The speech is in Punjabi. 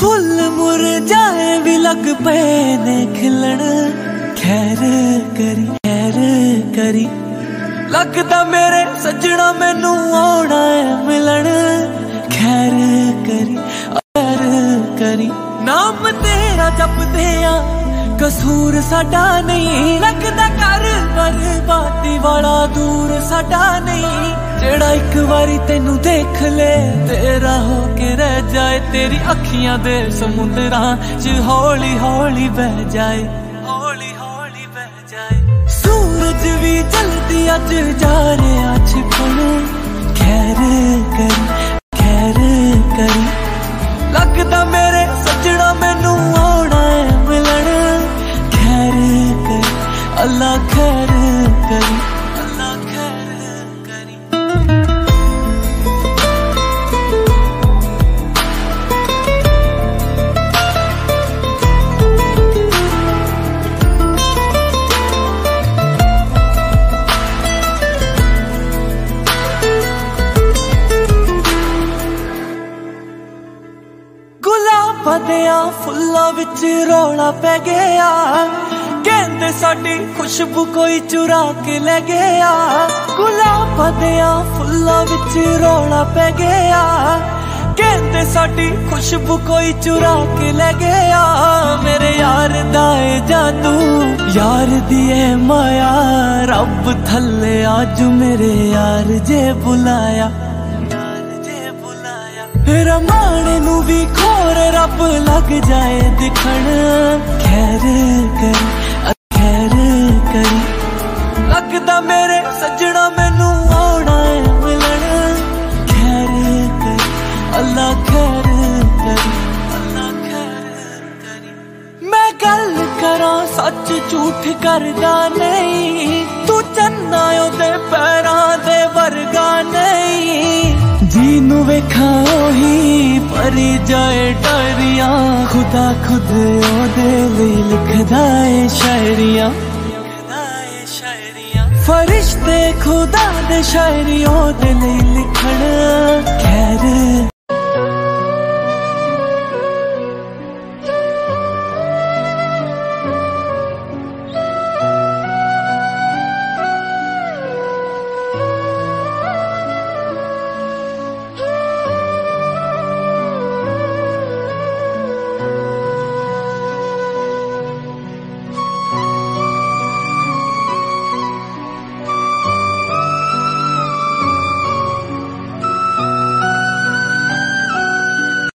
ਫੁੱਲ ਮੁਰਝਾਏ ਵੀ ਲੱਗ ਪਏ ਨੇ ਖਿਲਣ ਖੈਰ ਕਰੀ ਖੈਰ ਕਰੀ। ਲੱਗਦਾ ਮੇਰੇ ਸੱਜਣਾ ਮੈਨੂੰ ਆਉਣਾ ਹੈ ਮਿਲਣ। ਖੈਰ ਕਰੀ ਖੈਰ ਕਰੀ। ਨਾਮ ਤੇਰਾ ਜਪਦੇ ਆ, ਕਸੂਰ ਸਾਡਾ ਨਹੀਂ। ਲੱਗਦਾ ਕਰ ਬਰਬਾਦੀ ਵਾਲਾ ਦੂਰ ਸਾਡਾ ਨਹੀਂ। ਜਿਹੜਾ ਇੱਕ ਵਾਰੀ ਤੈਨੂੰ ਦੇਖ ਲੈ, ਤੇਰਾ ਹੋ ਕੇ ਰਹਿ ਜਾਏ। ਤੇਰੀ ਅੱਖੀਆਂ ਦੇ ਸਮੁੰਦਰਾਂ 'ਚ ਹੌਲੀ ਹੌਲੀ ਵਹਿ ਜਾਏ। ਵੀ ਜਲਦੀ ਅੱਜ ਜਾ ਰਿਹਾ ਛਿਪਣ ਖੈਰ ਕਰੀ ਖੈਰ ਕਰੀ। ਲੱਗਦਾ ਮੇਰੇ ਸੱਜਣਾ ਮੈਨੂੰ ਆਉਣਾ ਹੈ ਮਿਲਣ। ਖੈਰ ਕਰੀ, ਅੱਲਾ ਖੈਰ ਕਰੀ। ਗੁਲਾਬਾਂ ਦੇ ਆ ਫੁੱਲਾਂ ਵਿੱਚ ਰੌਲਾ ਪੈ ਗਿਆ। ਕਹਿੰਦੇ ਸਾਡੀ ਖੁਸ਼ਬੂ ਕੋਈ ਚੁਰਾ ਕੇ ਲੈ ਗਿਆ। ਗੁਲਾਬਾਂ ਦੇ ਆ ਫੁੱਲਾਂ ਵਿੱਚ ਰੌਲਾ ਪੈ ਗਿਆ। ਕਹਿੰਦੇ ਸਾਡੀ ਖੁਸ਼ਬੂ ਕੋਈ ਚੁਰਾ ਕੇ ਲੈ ਗਿਆ। ਮੇਰੇ ਯਾਰ ਦਾ ਏ ਜਾਦੂ, ਯਾਰ ਦੀ ਏ ਮਾਇਆ। ਰੱਬ ਥੱਲੇ ਅੱਜ ਮੇਰੇ ਯਾਰ ਜੇ ਬੁਲਾਇਆ ਯਾਰ ਜੇ ਬੁਲਾਇਆ। ਰਮਾਣੇ ਨੂੰ ਵੀ ਖੋਰ ਰੱਬ ਲੱਗ ਜਾਏ ਦਿਖਣ। ਖੈਰ ਕਰੀ ਅ ਖੈਰ ਕਰੀ। ਲੱਗਦਾ ਮੇਰੇ ਸੱਜਣਾ ਮੈਨੂੰ ਆਉਣਾ ਹੈ ਮਿਲਣ। ਖੈਰ ਕਰੀ, ਅੱਲਾ ਖੈਰ ਕਰੀ, ਅੱਲਾ ਖੈਰ ਕਰੀ। ਮੈਂ ਗੱਲ ਕਰਾਂ ਸੱਚ ਝੂਠ ਕਰਦਾ ਨਹੀਂ। ਤੂੰ ਚੰਨਾ ਉਹਦੇ ਪੈਰਾਂ ਦੇ ਵਰਗਾ ਨਹੀਂ। ਜੀ ਨੂੰ ਵੇਖਾਂ ਉਹੀ ਪਰੀ ਜਾਏ ਡਰੀਆਂ ਖੁਦਾ ਖੁਦ ਉਹਦੇ ਲਈ ਲਿਖਦਾ ਏ ਸ਼ਾਇਰੀਆਂ ਲਿਖਦਾ ਏ ਸ਼ਾਇਰੀਆਂ ਫਰਿਸ਼ਤੇ ਖੁਦਾ ਦੇ ਸ਼ਾਇਰੀ ਉਹਦੇ ਲਈ ਲਿਖਣ ਖੈਰ